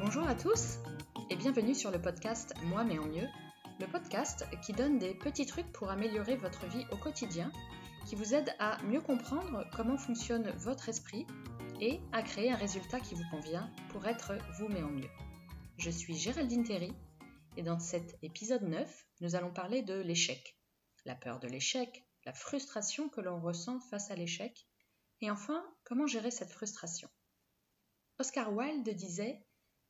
Bonjour à tous et bienvenue sur le podcast Moi mais en mieux, le podcast qui donne des petits trucs pour améliorer votre vie au quotidien, qui vous aide à mieux comprendre comment fonctionne votre esprit et à créer un résultat qui vous convient pour être vous mais en mieux. Je suis Géraldine Terry et dans cet épisode 9, nous allons parler de l'échec. La peur de l'échec, la frustration que l'on ressent face à l'échec et enfin, comment gérer cette frustration Oscar Wilde disait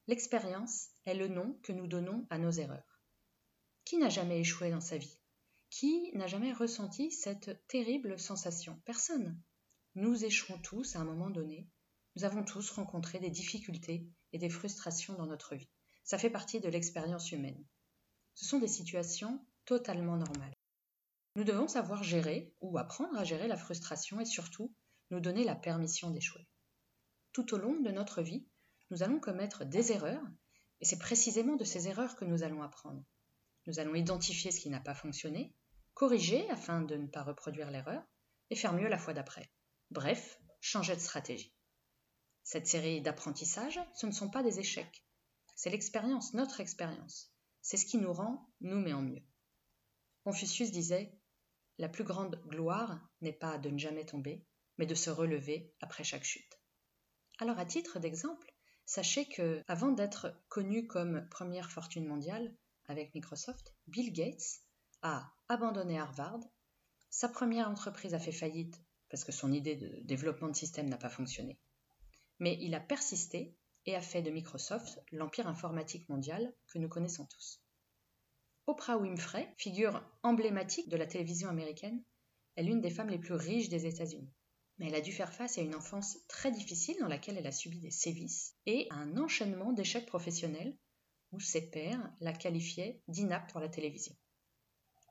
L'expérience est le nom que nous donnons à nos erreurs. Qui n'a jamais échoué dans sa vie? Qui n'a jamais ressenti cette terrible sensation? Personne. Nous échouons tous à un moment donné. Nous avons tous rencontré des difficultés et des frustrations dans notre vie. Ça fait partie de l'expérience humaine. Ce sont des situations totalement normales. Nous devons savoir gérer ou apprendre à gérer la frustration et surtout nous donner la permission d'échouer. Tout au long de notre vie, nous allons commettre des erreurs, et c'est précisément de ces erreurs que nous allons apprendre. Nous allons identifier ce qui n'a pas fonctionné, corriger afin de ne pas reproduire l'erreur, et faire mieux la fois d'après. Bref, changer de stratégie. Cette série d'apprentissages, ce ne sont pas des échecs. C'est l'expérience, notre expérience. C'est ce qui nous rend nous mais en mieux. Confucius disait La plus grande gloire n'est pas de ne jamais tomber, mais de se relever après chaque chute. Alors à titre d'exemple, sachez que avant d'être connu comme première fortune mondiale avec Microsoft, Bill Gates a abandonné Harvard. Sa première entreprise a fait faillite parce que son idée de développement de système n'a pas fonctionné. Mais il a persisté et a fait de Microsoft l'empire informatique mondial que nous connaissons tous. Oprah Winfrey, figure emblématique de la télévision américaine, est l'une des femmes les plus riches des États-Unis mais elle a dû faire face à une enfance très difficile dans laquelle elle a subi des sévices et à un enchaînement d'échecs professionnels où ses pairs la qualifiaient d'inapte pour la télévision.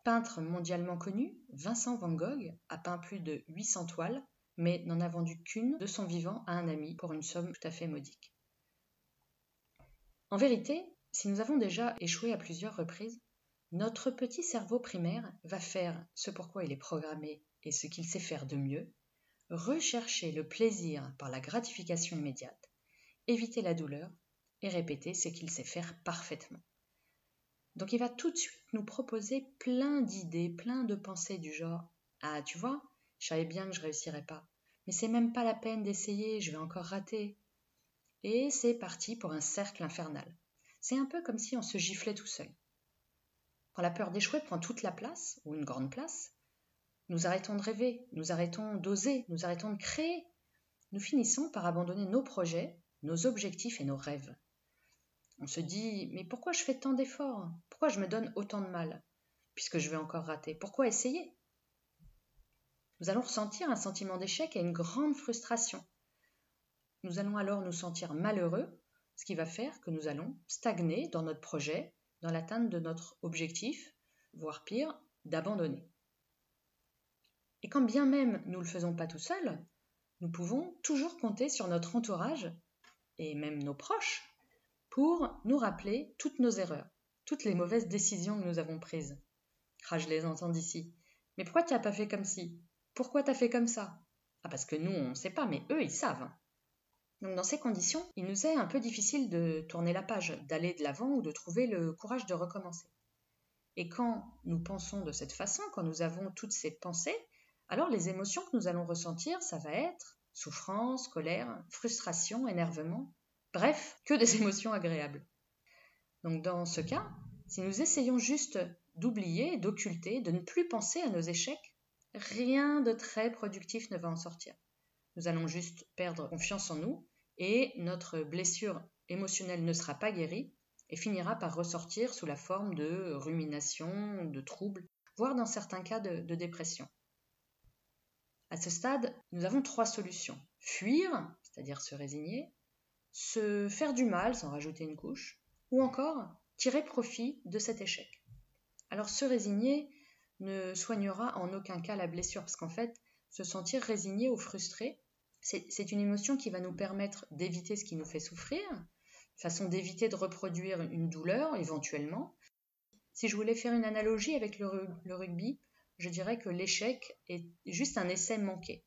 Peintre mondialement connu, Vincent Van Gogh a peint plus de 800 toiles, mais n'en a vendu qu'une de son vivant à un ami pour une somme tout à fait modique. En vérité, si nous avons déjà échoué à plusieurs reprises, notre petit cerveau primaire va faire ce pourquoi il est programmé et ce qu'il sait faire de mieux, rechercher le plaisir par la gratification immédiate, éviter la douleur et répéter ce qu'il sait faire parfaitement. Donc il va tout de suite nous proposer plein d'idées, plein de pensées du genre Ah, tu vois, je savais bien que je réussirais pas, mais c'est même pas la peine d'essayer, je vais encore rater. Et c'est parti pour un cercle infernal. C'est un peu comme si on se giflait tout seul. Quand la peur d'échouer prend toute la place, ou une grande place, nous arrêtons de rêver, nous arrêtons d'oser, nous arrêtons de créer. Nous finissons par abandonner nos projets, nos objectifs et nos rêves. On se dit Mais pourquoi je fais tant d'efforts? Pourquoi je me donne autant de mal? Puisque je vais encore rater. Pourquoi essayer? Nous allons ressentir un sentiment d'échec et une grande frustration. Nous allons alors nous sentir malheureux, ce qui va faire que nous allons stagner dans notre projet, dans l'atteinte de notre objectif, voire pire, d'abandonner. Et quand bien même nous ne le faisons pas tout seul, nous pouvons toujours compter sur notre entourage, et même nos proches, pour nous rappeler toutes nos erreurs, toutes les mauvaises décisions que nous avons prises. Ah, je les entends d'ici. Mais pourquoi tu n'as pas fait comme ci? Pourquoi tu as fait comme ça? Ah, parce que nous, on ne sait pas, mais eux, ils savent. Donc dans ces conditions, il nous est un peu difficile de tourner la page, d'aller de l'avant ou de trouver le courage de recommencer. Et quand nous pensons de cette façon, quand nous avons toutes ces pensées, alors les émotions que nous allons ressentir, ça va être souffrance, colère, frustration, énervement, bref, que des émotions agréables. Donc dans ce cas, si nous essayons juste d'oublier, d'occulter, de ne plus penser à nos échecs, rien de très productif ne va en sortir. Nous allons juste perdre confiance en nous et notre blessure émotionnelle ne sera pas guérie et finira par ressortir sous la forme de rumination, de troubles, voire dans certains cas de, de dépression. À ce stade, nous avons trois solutions. Fuir, c'est-à-dire se résigner, se faire du mal sans rajouter une couche, ou encore tirer profit de cet échec. Alors se résigner ne soignera en aucun cas la blessure, parce qu'en fait, se sentir résigné ou frustré, c'est une émotion qui va nous permettre d'éviter ce qui nous fait souffrir, façon d'éviter de reproduire une douleur éventuellement. Si je voulais faire une analogie avec le rugby, je dirais que l'échec est juste un essai manqué.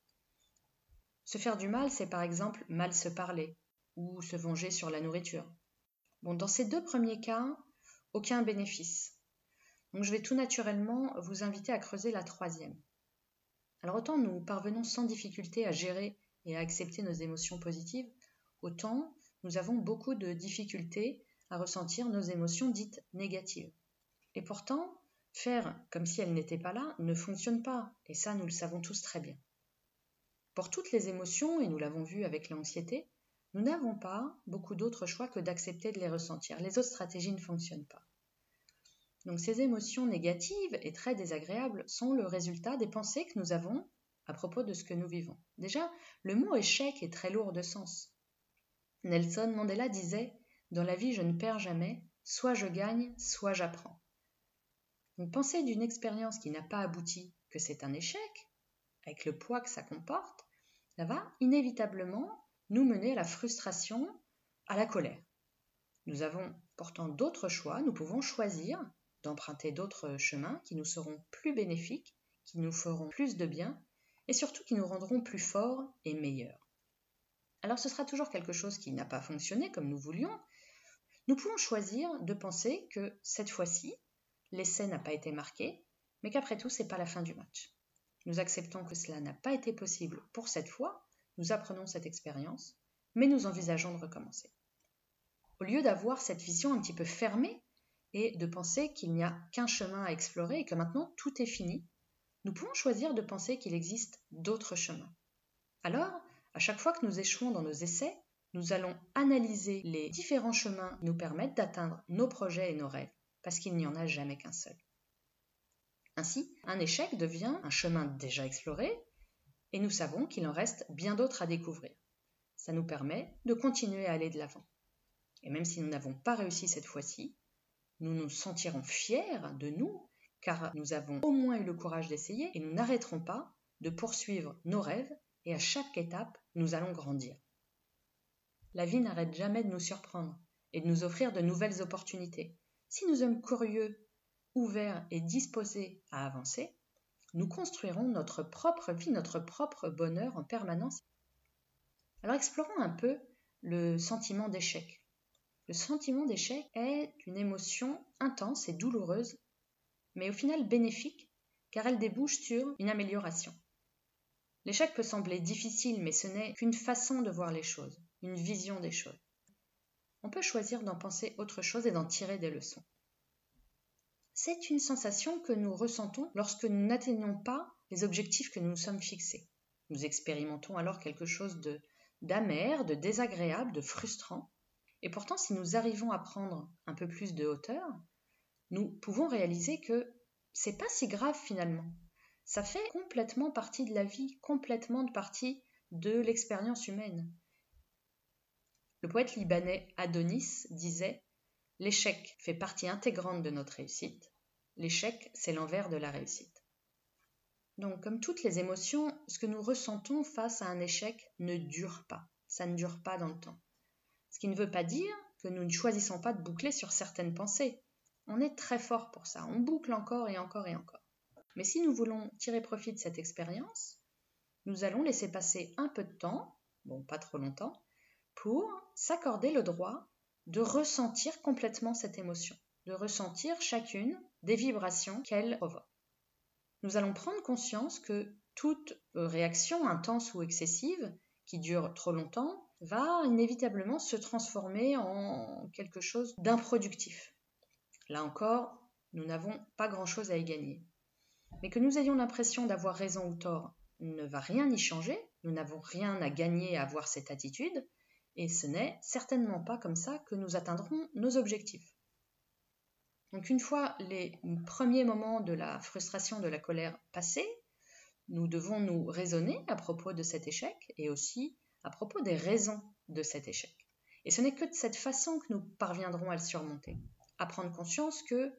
Se faire du mal, c'est par exemple mal se parler ou se venger sur la nourriture. Bon, dans ces deux premiers cas, aucun bénéfice. Donc je vais tout naturellement vous inviter à creuser la troisième. Alors autant nous parvenons sans difficulté à gérer et à accepter nos émotions positives, autant nous avons beaucoup de difficultés à ressentir nos émotions dites négatives. Et pourtant, faire comme si elles n'étaient pas là ne fonctionne pas, et ça nous le savons tous très bien. Pour toutes les émotions, et nous l'avons vu avec l'anxiété, nous n'avons pas beaucoup d'autres choix que d'accepter de les ressentir. Les autres stratégies ne fonctionnent pas. Donc ces émotions négatives et très désagréables sont le résultat des pensées que nous avons à propos de ce que nous vivons. Déjà, le mot échec est très lourd de sens. Nelson Mandela disait Dans la vie, je ne perds jamais, soit je gagne, soit j'apprends. Donc penser d'une expérience qui n'a pas abouti que c'est un échec, avec le poids que ça comporte, ça va inévitablement nous mener à la frustration, à la colère. Nous avons pourtant d'autres choix, nous pouvons choisir d'emprunter d'autres chemins qui nous seront plus bénéfiques, qui nous feront plus de bien et surtout qui nous rendront plus forts et meilleurs. Alors ce sera toujours quelque chose qui n'a pas fonctionné comme nous voulions. Nous pouvons choisir de penser que cette fois-ci, l'essai n'a pas été marqué, mais qu'après tout, c'est pas la fin du match. Nous acceptons que cela n'a pas été possible pour cette fois, nous apprenons cette expérience, mais nous envisageons de recommencer. Au lieu d'avoir cette vision un petit peu fermée et de penser qu'il n'y a qu'un chemin à explorer et que maintenant tout est fini, nous pouvons choisir de penser qu'il existe d'autres chemins. Alors, à chaque fois que nous échouons dans nos essais, nous allons analyser les différents chemins qui nous permettent d'atteindre nos projets et nos rêves, parce qu'il n'y en a jamais qu'un seul. Ainsi, un échec devient un chemin déjà exploré, et nous savons qu'il en reste bien d'autres à découvrir. Ça nous permet de continuer à aller de l'avant. Et même si nous n'avons pas réussi cette fois-ci, nous nous sentirons fiers de nous, car nous avons au moins eu le courage d'essayer et nous n'arrêterons pas de poursuivre nos rêves, et à chaque étape, nous allons grandir. La vie n'arrête jamais de nous surprendre et de nous offrir de nouvelles opportunités. Si nous sommes curieux ouverts et disposés à avancer, nous construirons notre propre vie, notre propre bonheur en permanence. Alors explorons un peu le sentiment d'échec. Le sentiment d'échec est une émotion intense et douloureuse, mais au final bénéfique, car elle débouche sur une amélioration. L'échec peut sembler difficile, mais ce n'est qu'une façon de voir les choses, une vision des choses. On peut choisir d'en penser autre chose et d'en tirer des leçons. C'est une sensation que nous ressentons lorsque nous n'atteignons pas les objectifs que nous nous sommes fixés. Nous expérimentons alors quelque chose de d'amer, de désagréable, de frustrant. Et pourtant, si nous arrivons à prendre un peu plus de hauteur, nous pouvons réaliser que c'est pas si grave finalement. Ça fait complètement partie de la vie, complètement partie de l'expérience humaine. Le poète libanais Adonis disait L'échec fait partie intégrante de notre réussite. L'échec, c'est l'envers de la réussite. Donc, comme toutes les émotions, ce que nous ressentons face à un échec ne dure pas. Ça ne dure pas dans le temps. Ce qui ne veut pas dire que nous ne choisissons pas de boucler sur certaines pensées. On est très fort pour ça. On boucle encore et encore et encore. Mais si nous voulons tirer profit de cette expérience, nous allons laisser passer un peu de temps, bon, pas trop longtemps, pour s'accorder le droit de ressentir complètement cette émotion, de ressentir chacune des vibrations qu'elle provoque. Nous allons prendre conscience que toute réaction intense ou excessive qui dure trop longtemps va inévitablement se transformer en quelque chose d'improductif. Là encore, nous n'avons pas grand-chose à y gagner. Mais que nous ayons l'impression d'avoir raison ou tort ne va rien y changer, nous n'avons rien à gagner à avoir cette attitude, et ce n'est certainement pas comme ça que nous atteindrons nos objectifs. Donc une fois les premiers moments de la frustration, de la colère passés, nous devons nous raisonner à propos de cet échec et aussi à propos des raisons de cet échec. Et ce n'est que de cette façon que nous parviendrons à le surmonter, à prendre conscience que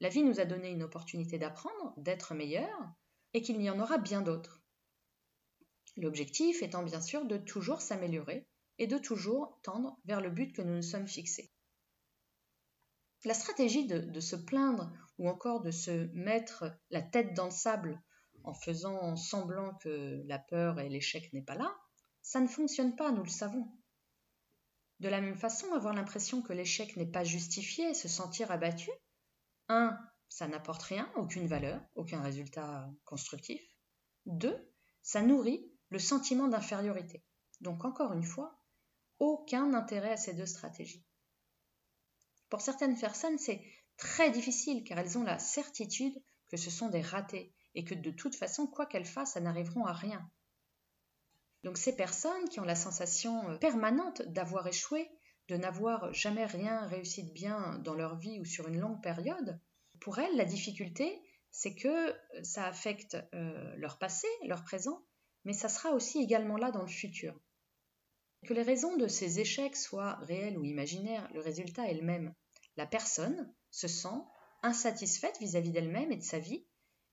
la vie nous a donné une opportunité d'apprendre, d'être meilleur, et qu'il y en aura bien d'autres. L'objectif étant bien sûr de toujours s'améliorer et de toujours tendre vers le but que nous nous sommes fixés. La stratégie de, se plaindre ou encore de se mettre la tête dans le sable en faisant semblant que la peur et l'échec n'est pas là, ça ne fonctionne pas, nous le savons. De la même façon, avoir l'impression que l'échec n'est pas justifié, se sentir abattu, un, ça n'apporte rien, aucune valeur, aucun résultat constructif. Deux, ça nourrit le sentiment d'infériorité. Donc encore une fois, aucun intérêt à ces deux stratégies. Pour certaines personnes, c'est très difficile car elles ont la certitude que ce sont des ratés et que de toute façon, quoi qu'elles fassent, elles n'arriveront à rien. Donc ces personnes qui ont la sensation euh, permanente d'avoir échoué, de n'avoir jamais rien réussi de bien dans leur vie ou sur une longue période, pour elles, la difficulté, c'est que euh, ça affecte euh, leur passé, leur présent, mais ça sera aussi également là dans le futur. Que les raisons de ces échecs soient réelles ou imaginaires, le résultat est le même. La personne se sent insatisfaite vis-à-vis d'elle-même et de sa vie,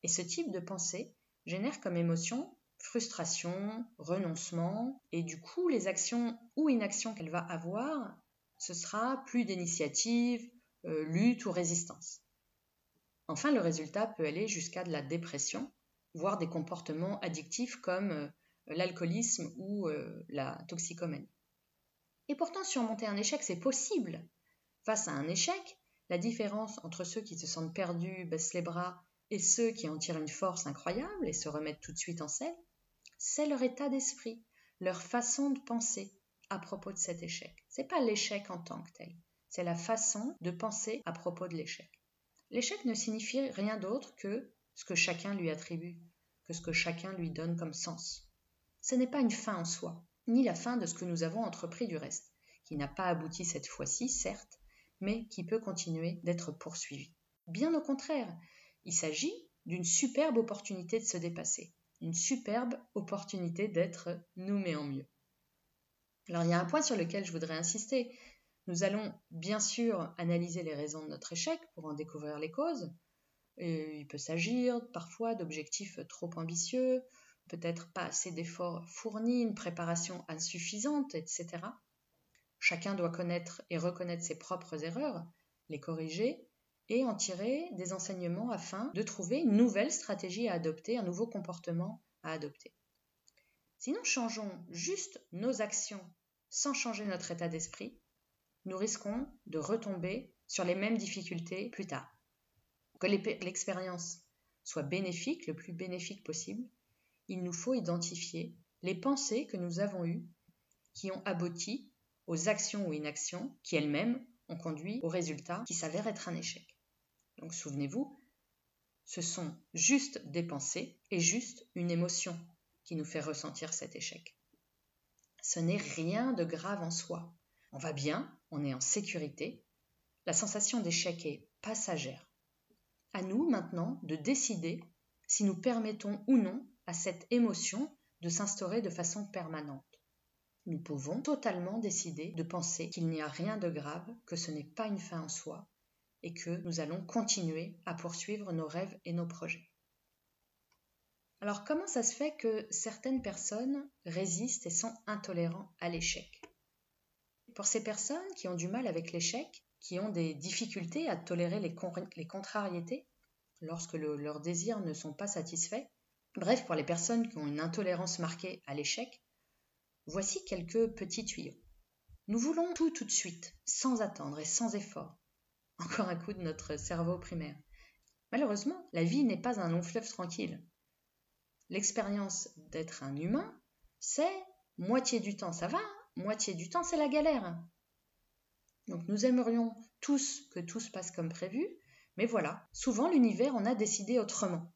et ce type de pensée génère comme émotion frustration, renoncement, et du coup les actions ou inactions qu'elle va avoir, ce sera plus d'initiative, euh, lutte ou résistance. Enfin, le résultat peut aller jusqu'à de la dépression, voire des comportements addictifs comme euh, l'alcoolisme ou euh, la toxicomanie. Et pourtant, surmonter un échec, c'est possible. Face à un échec, la différence entre ceux qui se sentent perdus, baissent les bras, et ceux qui en tirent une force incroyable et se remettent tout de suite en selle, c'est leur état d'esprit, leur façon de penser à propos de cet échec. C'est pas l'échec en tant que tel, c'est la façon de penser à propos de l'échec. L'échec ne signifie rien d'autre que ce que chacun lui attribue, que ce que chacun lui donne comme sens. Ce n'est pas une fin en soi, ni la fin de ce que nous avons entrepris du reste, qui n'a pas abouti cette fois-ci, certes, mais qui peut continuer d'être poursuivi. Bien au contraire, il s'agit d'une superbe opportunité de se dépasser, une superbe opportunité d'être mais en mieux. Alors il y a un point sur lequel je voudrais insister. Nous allons bien sûr analyser les raisons de notre échec pour en découvrir les causes. il peut s'agir parfois d'objectifs trop ambitieux, peut-être pas assez d'efforts fournis, une préparation insuffisante, etc. Chacun doit connaître et reconnaître ses propres erreurs, les corriger et en tirer des enseignements afin de trouver une nouvelle stratégie à adopter, un nouveau comportement à adopter. Si nous changeons juste nos actions sans changer notre état d'esprit, nous risquons de retomber sur les mêmes difficultés plus tard. Que l'expérience soit bénéfique, le plus bénéfique possible, il nous faut identifier les pensées que nous avons eues qui ont abouti aux actions ou inactions qui elles-mêmes ont conduit au résultat qui s'avère être un échec. Donc souvenez-vous, ce sont juste des pensées et juste une émotion qui nous fait ressentir cet échec. Ce n'est rien de grave en soi. On va bien, on est en sécurité. La sensation d'échec est passagère. À nous maintenant de décider si nous permettons ou non à cette émotion de s'instaurer de façon permanente. Nous pouvons totalement décider de penser qu'il n'y a rien de grave, que ce n'est pas une fin en soi, et que nous allons continuer à poursuivre nos rêves et nos projets. Alors comment ça se fait que certaines personnes résistent et sont intolérantes à l'échec? Pour ces personnes qui ont du mal avec l'échec, qui ont des difficultés à tolérer les, contrariétés lorsque leurs désirs ne sont pas satisfaits, bref, pour les personnes qui ont une intolérance marquée à l'échec, voici quelques petits tuyaux. Nous voulons tout tout de suite, sans attendre et sans effort. Encore un coup de notre cerveau primaire. Malheureusement, la vie n'est pas un long fleuve tranquille. L'expérience d'être un humain, c'est moitié du temps ça va, moitié du temps c'est la galère. Donc nous aimerions tous que tout se passe comme prévu, mais voilà, souvent l'univers en a décidé autrement.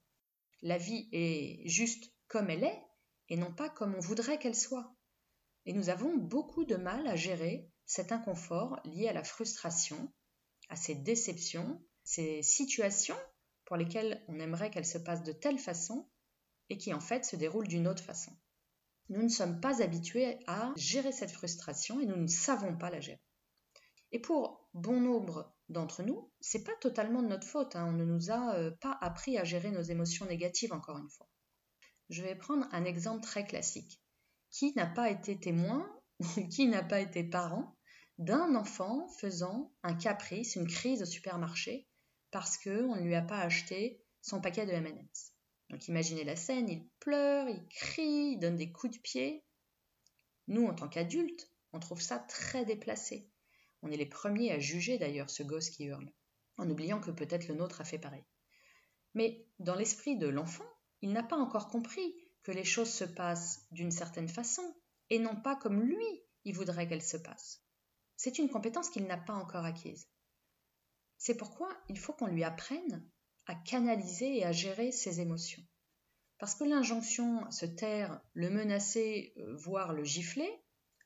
La vie est juste comme elle est et non pas comme on voudrait qu'elle soit. Et nous avons beaucoup de mal à gérer cet inconfort lié à la frustration, à ces déceptions, ces situations pour lesquelles on aimerait qu'elles se passent de telle façon et qui en fait se déroulent d'une autre façon. Nous ne sommes pas habitués à gérer cette frustration et nous ne savons pas la gérer. Et pour bon nombre d'entre nous, c'est pas totalement de notre faute. Hein. On ne nous a euh, pas appris à gérer nos émotions négatives encore une fois. Je vais prendre un exemple très classique. Qui n'a pas été témoin qui n'a pas été parent d'un enfant faisant un caprice, une crise au supermarché, parce qu'on ne lui a pas acheté son paquet de M&M's. Donc imaginez la scène, il pleure, il crie, il donne des coups de pied. Nous, en tant qu'adultes, On trouve ça très déplacé. On est les premiers à juger d'ailleurs ce gosse qui hurle, en oubliant que peut-être le nôtre a fait pareil. Mais dans l'esprit de l'enfant, il n'a pas encore compris que les choses se passent d'une certaine façon, et non pas comme lui il voudrait qu'elles se passent. C'est une compétence qu'il n'a pas encore acquise. C'est pourquoi il faut qu'on lui apprenne à canaliser et à gérer ses émotions. Parce que l'injonction à se taire, le menacer, euh, voire le gifler,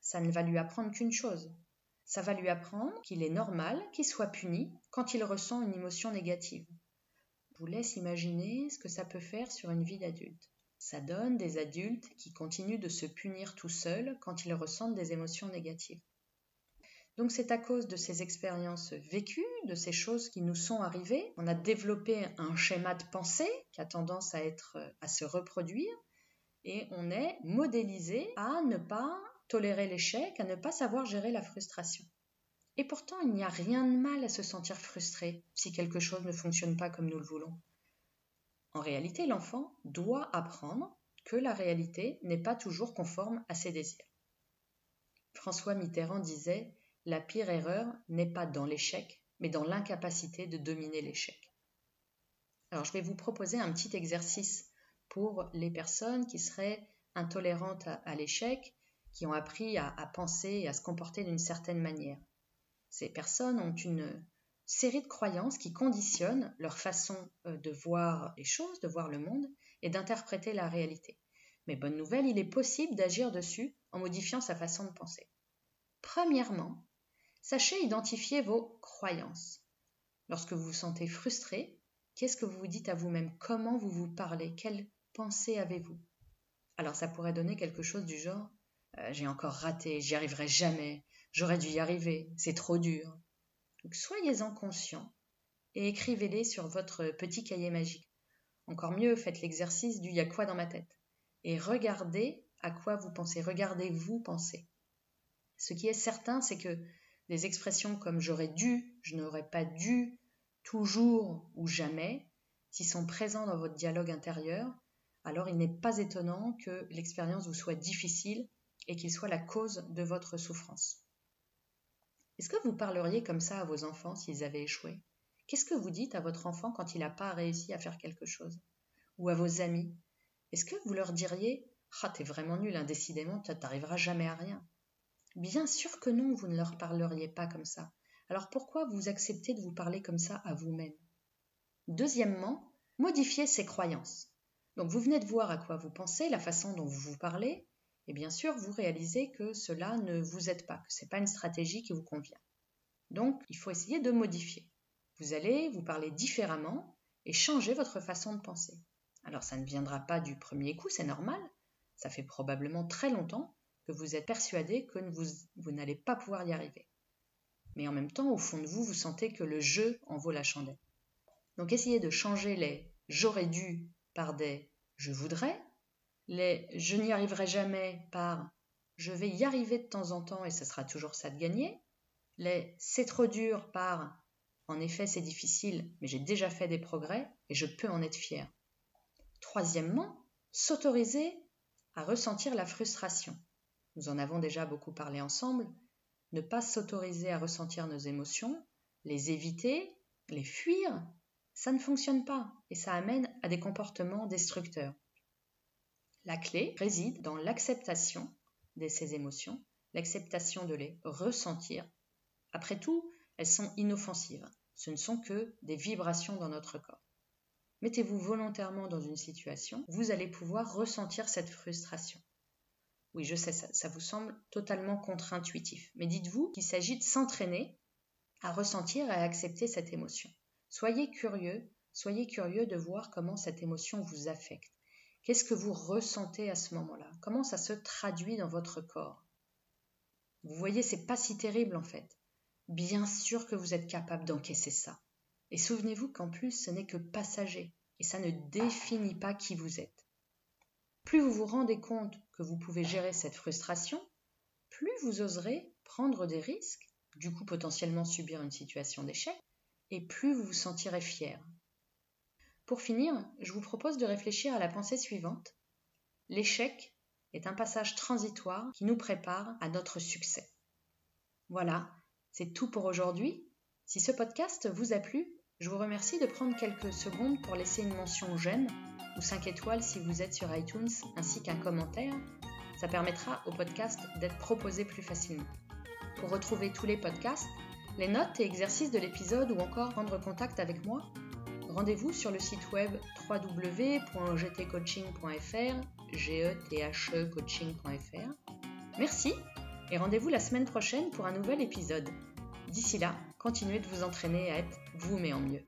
ça ne va lui apprendre qu'une chose. Ça va lui apprendre qu'il est normal qu'il soit puni quand il ressent une émotion négative. Vous laisse imaginer ce que ça peut faire sur une vie d'adulte. Ça donne des adultes qui continuent de se punir tout seuls quand ils ressentent des émotions négatives. Donc c'est à cause de ces expériences vécues, de ces choses qui nous sont arrivées, on a développé un schéma de pensée qui a tendance à être à se reproduire et on est modélisé à ne pas tolérer l'échec, à ne pas savoir gérer la frustration. Et pourtant, il n'y a rien de mal à se sentir frustré si quelque chose ne fonctionne pas comme nous le voulons. En réalité, l'enfant doit apprendre que la réalité n'est pas toujours conforme à ses désirs. François Mitterrand disait La pire erreur n'est pas dans l'échec, mais dans l'incapacité de dominer l'échec. Alors je vais vous proposer un petit exercice pour les personnes qui seraient intolérantes à, l'échec, qui ont appris à penser et à se comporter d'une certaine manière. Ces personnes ont une série de croyances qui conditionnent leur façon euh, de voir les choses, de voir le monde et d'interpréter la réalité. Mais bonne nouvelle, il est possible d'agir dessus en modifiant sa façon de penser. Premièrement, sachez identifier vos croyances. Lorsque vous vous sentez frustré, qu'est-ce que vous vous dites à vous-même? Comment vous vous parlez? Quelles pensées avez-vous? Alors ça pourrait donner quelque chose du genre euh, J'ai encore raté, j'y arriverai jamais, j'aurais dû y arriver, c'est trop dur, soyez-en conscient et écrivez-les sur votre petit cahier magique. Encore mieux, faites l'exercice du y a quoi dans ma tête et regardez à quoi vous pensez, regardez-vous penser. Ce qui est certain, c'est que des expressions comme j'aurais dû, je n'aurais pas dû, toujours ou jamais, s'ils sont présents dans votre dialogue intérieur, alors il n'est pas étonnant que l'expérience vous soit difficile et qu'il soit la cause de votre souffrance. Est-ce que vous parleriez comme ça à vos enfants s'ils avaient échoué? Qu'est-ce que vous dites à votre enfant quand il n'a pas réussi à faire quelque chose? Ou à vos amis? Est-ce que vous leur diriez Ah, t'es vraiment nul, indécidément, tu n'arriveras jamais à rien Bien sûr que non, vous ne leur parleriez pas comme ça. Alors pourquoi vous acceptez de vous parler comme ça à vous-même? Deuxièmement, modifiez ses croyances. Donc vous venez de voir à quoi vous pensez, la façon dont vous vous parlez, et bien sûr, vous réalisez que cela ne vous aide pas, que ce n'est pas une stratégie qui vous convient. Donc, il faut essayer de modifier. Vous allez vous parler différemment et changer votre façon de penser. Alors, ça ne viendra pas du premier coup, c'est normal. Ça fait probablement très longtemps que vous êtes persuadé que vous, n'allez pas pouvoir y arriver. Mais en même temps, au fond de vous, vous sentez que le jeu en vaut la chandelle. Donc, essayez de changer les j'aurais dû par des je voudrais les je n'y arriverai jamais par je vais y arriver de temps en temps et ce sera toujours ça de gagner, les c'est trop dur par en effet c'est difficile mais j'ai déjà fait des progrès et je peux en être fier. Troisièmement, s'autoriser à ressentir la frustration. Nous en avons déjà beaucoup parlé ensemble. Ne pas s'autoriser à ressentir nos émotions, les éviter, les fuir, ça ne fonctionne pas et ça amène à des comportements destructeurs. La clé réside dans l'acceptation de ces émotions, l'acceptation de les ressentir. Après tout, elles sont inoffensives. Ce ne sont que des vibrations dans notre corps. Mettez-vous volontairement dans une situation, vous allez pouvoir ressentir cette frustration. Oui, je sais, ça, ça vous semble totalement contre-intuitif, mais dites-vous qu'il s'agit de s'entraîner à ressentir et à accepter cette émotion. Soyez curieux, soyez curieux de voir comment cette émotion vous affecte. Qu'est-ce que vous ressentez à ce moment-là? Comment ça se traduit dans votre corps? Vous voyez, c'est pas si terrible en fait. Bien sûr que vous êtes capable d'encaisser ça. Et souvenez-vous qu'en plus, ce n'est que passager et ça ne définit pas qui vous êtes. Plus vous vous rendez compte que vous pouvez gérer cette frustration, plus vous oserez prendre des risques, du coup potentiellement subir une situation d'échec, et plus vous vous sentirez fier, pour finir, je vous propose de réfléchir à la pensée suivante. L'échec est un passage transitoire qui nous prépare à notre succès. Voilà, c'est tout pour aujourd'hui. Si ce podcast vous a plu, je vous remercie de prendre quelques secondes pour laisser une mention jeune ou 5 étoiles si vous êtes sur iTunes ainsi qu'un commentaire. Ça permettra au podcast d'être proposé plus facilement. Pour retrouver tous les podcasts, les notes et exercices de l'épisode ou encore prendre contact avec moi, rendez-vous sur le site web www.gtcoaching.fr, g e coaching.fr. Merci et rendez-vous la semaine prochaine pour un nouvel épisode. D'ici là, continuez de vous entraîner à être vous mais en mieux.